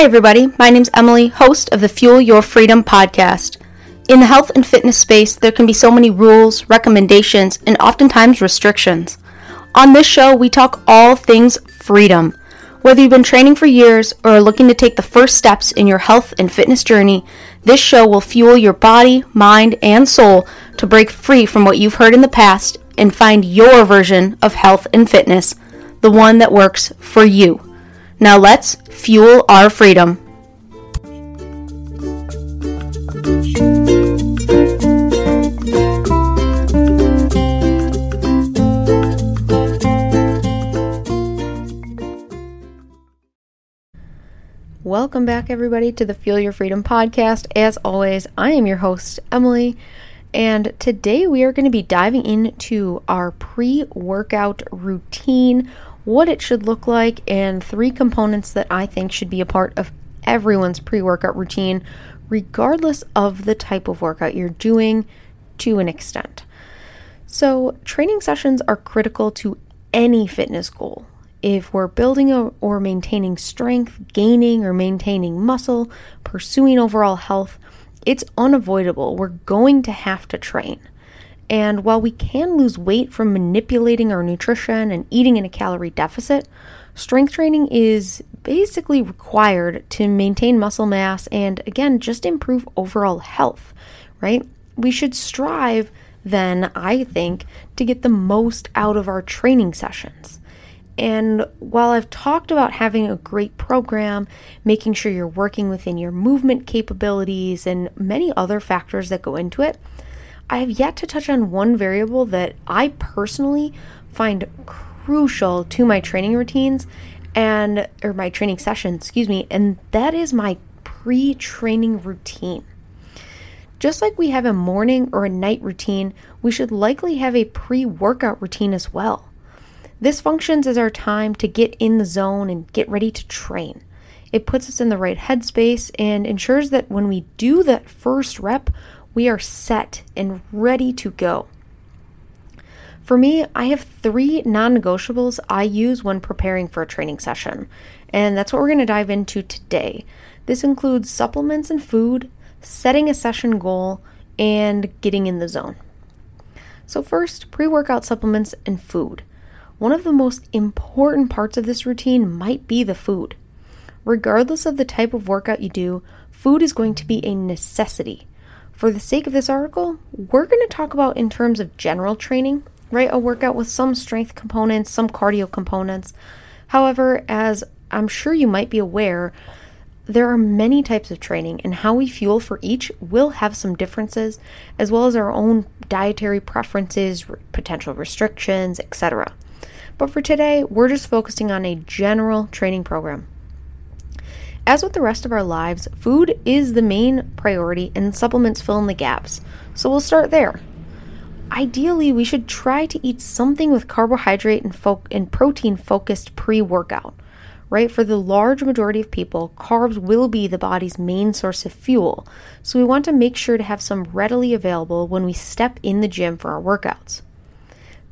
Hi, everybody. My name's Emily, host of the Fuel Your Freedom podcast. In the health and fitness space, there can be so many rules, recommendations, and oftentimes restrictions. On this show, we talk all things freedom. Whether you've been training for years or are looking to take the first steps in your health and fitness journey, this show will fuel your body, mind, and soul to break free from what you've heard in the past and find your version of health and fitness, the one that works for you. Now let's fuel our freedom. Welcome back, everybody, to the Fuel Your Freedom podcast. As always, I am your host, Emily, and today we are going to be diving into our pre workout routine what it should look like, and three components that I think should be a part of everyone's pre workout routine, regardless of the type of workout you're doing to an extent. So, training sessions are critical to any fitness goal. If we're building or maintaining strength, gaining or maintaining muscle, pursuing overall health, it's unavoidable. We're going to have to train. And while we can lose weight from manipulating our nutrition and eating in a calorie deficit, strength training is basically required to maintain muscle mass and, again, just improve overall health, right? We should strive, then, I think, to get the most out of our training sessions. And while I've talked about having a great program, making sure you're working within your movement capabilities, and many other factors that go into it, I have yet to touch on one variable that I personally find crucial to my training routines and or my training session, excuse me, and that is my pre-training routine. Just like we have a morning or a night routine, we should likely have a pre-workout routine as well. This functions as our time to get in the zone and get ready to train. It puts us in the right headspace and ensures that when we do that first rep, we are set and ready to go. For me, I have three non negotiables I use when preparing for a training session, and that's what we're going to dive into today. This includes supplements and food, setting a session goal, and getting in the zone. So, first, pre workout supplements and food. One of the most important parts of this routine might be the food. Regardless of the type of workout you do, food is going to be a necessity. For the sake of this article, we're going to talk about in terms of general training, right? A workout with some strength components, some cardio components. However, as I'm sure you might be aware, there are many types of training, and how we fuel for each will have some differences, as well as our own dietary preferences, potential restrictions, etc. But for today, we're just focusing on a general training program. As with the rest of our lives, food is the main priority and supplements fill in the gaps. So we'll start there. Ideally, we should try to eat something with carbohydrate and, fo- and protein focused pre workout, right? For the large majority of people, carbs will be the body's main source of fuel. So we want to make sure to have some readily available when we step in the gym for our workouts.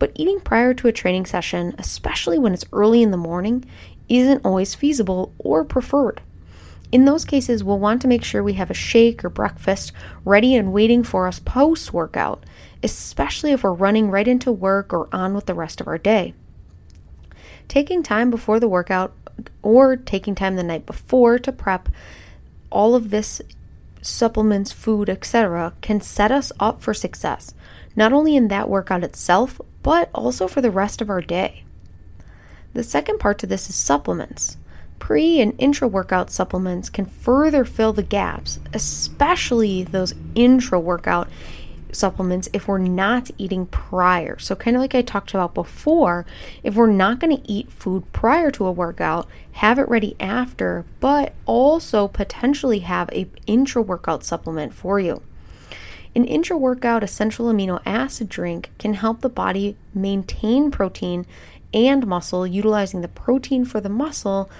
But eating prior to a training session, especially when it's early in the morning, isn't always feasible or preferred. In those cases, we'll want to make sure we have a shake or breakfast ready and waiting for us post workout, especially if we're running right into work or on with the rest of our day. Taking time before the workout or taking time the night before to prep all of this supplements, food, etc., can set us up for success, not only in that workout itself, but also for the rest of our day. The second part to this is supplements. Pre and intra workout supplements can further fill the gaps, especially those intra workout supplements if we're not eating prior. So, kind of like I talked about before, if we're not going to eat food prior to a workout, have it ready after, but also potentially have a intra workout supplement for you. An intra workout essential amino acid drink can help the body maintain protein and muscle, utilizing the protein for the muscle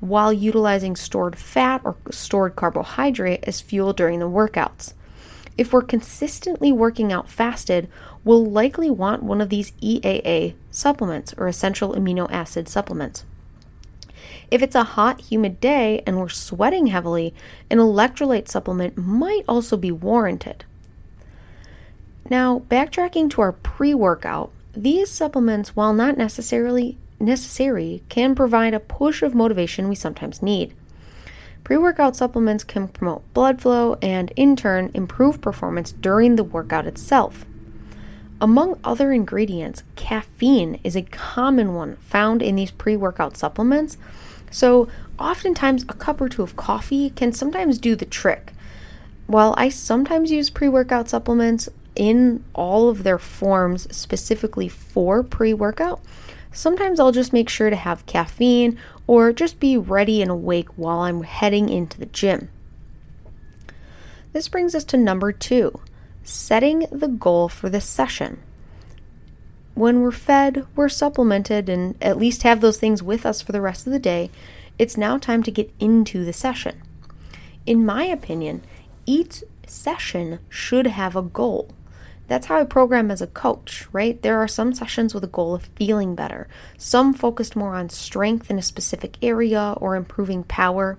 while utilizing stored fat or stored carbohydrate as fuel during the workouts. If we're consistently working out fasted, we'll likely want one of these EAA supplements or essential amino acid supplements. If it's a hot, humid day and we're sweating heavily, an electrolyte supplement might also be warranted. Now, backtracking to our pre workout, these supplements, while not necessarily necessary, can provide a push of motivation we sometimes need. Pre workout supplements can promote blood flow and, in turn, improve performance during the workout itself. Among other ingredients, caffeine is a common one found in these pre workout supplements. So, oftentimes, a cup or two of coffee can sometimes do the trick. While I sometimes use pre workout supplements in all of their forms specifically for pre workout, sometimes I'll just make sure to have caffeine or just be ready and awake while I'm heading into the gym. This brings us to number two setting the goal for the session. When we're fed, we're supplemented, and at least have those things with us for the rest of the day, it's now time to get into the session. In my opinion, each session should have a goal. That's how I program as a coach, right? There are some sessions with a goal of feeling better, some focused more on strength in a specific area or improving power.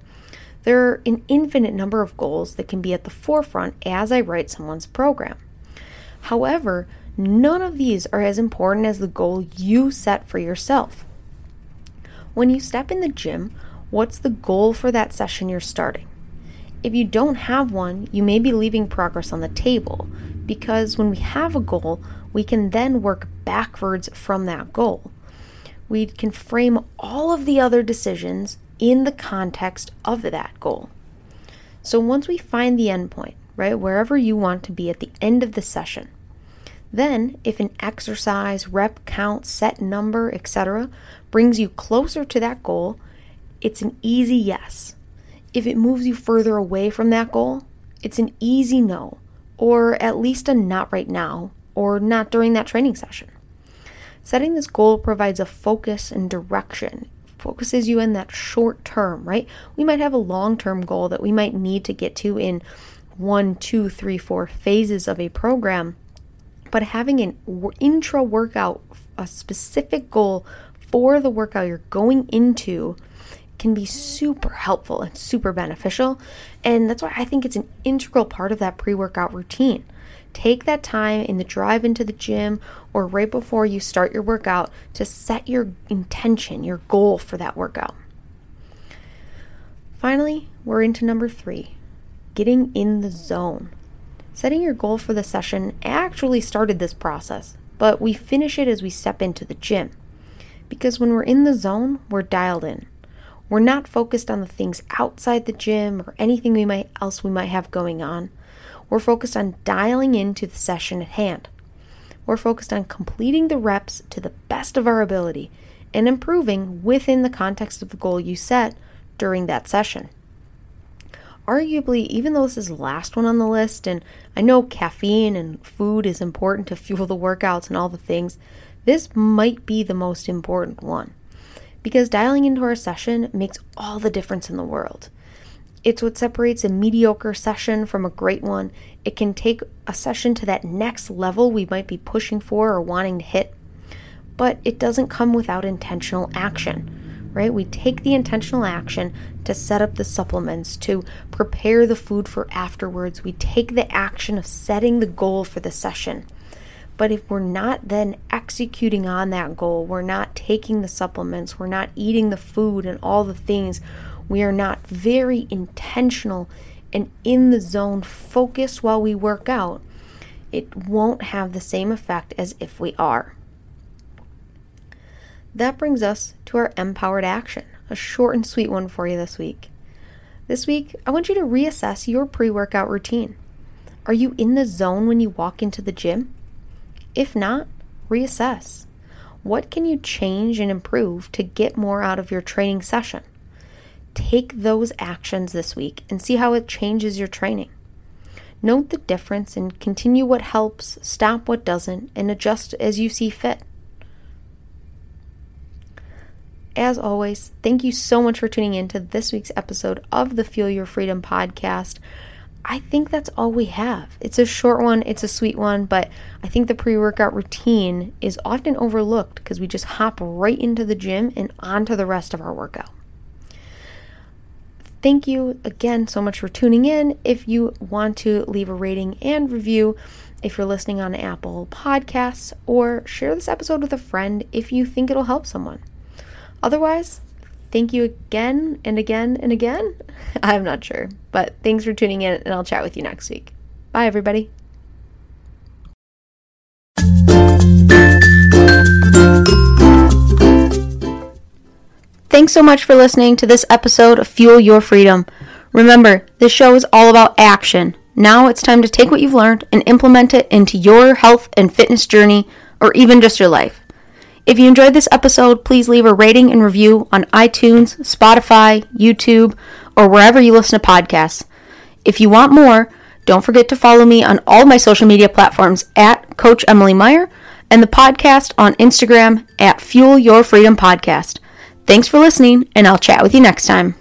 There are an infinite number of goals that can be at the forefront as I write someone's program. However, none of these are as important as the goal you set for yourself. When you step in the gym, what's the goal for that session you're starting? If you don't have one, you may be leaving progress on the table because when we have a goal, we can then work backwards from that goal. We can frame all of the other decisions in the context of that goal. So once we find the endpoint, right, wherever you want to be at the end of the session, then if an exercise, rep count, set number, etc., brings you closer to that goal, it's an easy yes. If it moves you further away from that goal, it's an easy no or at least a not right now, or not during that training session. Setting this goal provides a focus and direction, focuses you in that short term, right? We might have a long term goal that we might need to get to in one, two, three, four phases of a program, but having an intra workout, a specific goal for the workout you're going into can be super helpful and super beneficial. And that's why I think it's an integral part of that pre workout routine. Take that time in the drive into the gym or right before you start your workout to set your intention, your goal for that workout. Finally, we're into number three getting in the zone. Setting your goal for the session actually started this process, but we finish it as we step into the gym. Because when we're in the zone, we're dialed in. We're not focused on the things outside the gym or anything we might else we might have going on. We're focused on dialing into the session at hand. We're focused on completing the reps to the best of our ability and improving within the context of the goal you set during that session. Arguably, even though this is the last one on the list, and I know caffeine and food is important to fuel the workouts and all the things, this might be the most important one because dialing into our session makes all the difference in the world. It's what separates a mediocre session from a great one. It can take a session to that next level we might be pushing for or wanting to hit, but it doesn't come without intentional action, right? We take the intentional action to set up the supplements, to prepare the food for afterwards. We take the action of setting the goal for the session. But if we're not then executing on that goal, we're not taking the supplements, we're not eating the food and all the things, we are not very intentional and in the zone focused while we work out, it won't have the same effect as if we are. That brings us to our empowered action, a short and sweet one for you this week. This week, I want you to reassess your pre workout routine. Are you in the zone when you walk into the gym? If not, reassess. What can you change and improve to get more out of your training session? Take those actions this week and see how it changes your training. Note the difference and continue what helps, stop what doesn't, and adjust as you see fit. As always, thank you so much for tuning in to this week's episode of the Fuel Your Freedom podcast. I think that's all we have. It's a short one, it's a sweet one, but I think the pre workout routine is often overlooked because we just hop right into the gym and onto the rest of our workout. thank you again so much for tuning in. If you want to leave a rating and review, if you're listening on Apple Podcasts, or share this episode with a friend if you think it'll help someone. Otherwise, thank you again and again and again. I'm not sure, but thanks for tuning in, and I'll chat with you next week. Bye, everybody. Thanks so much for listening to this episode of Fuel Your Freedom. Remember, this show is all about action. Now it's time to take what you've learned and implement it into your health and fitness journey, or even just your life. If you enjoyed this episode, please leave a rating and review on iTunes, Spotify, YouTube, or wherever you listen to podcasts. If you want more, don't forget to follow me on all my social media platforms at Coach Emily Meyer and the podcast on Instagram at Fuel Your Freedom Podcast. Thanks for listening, and I'll chat with you next time.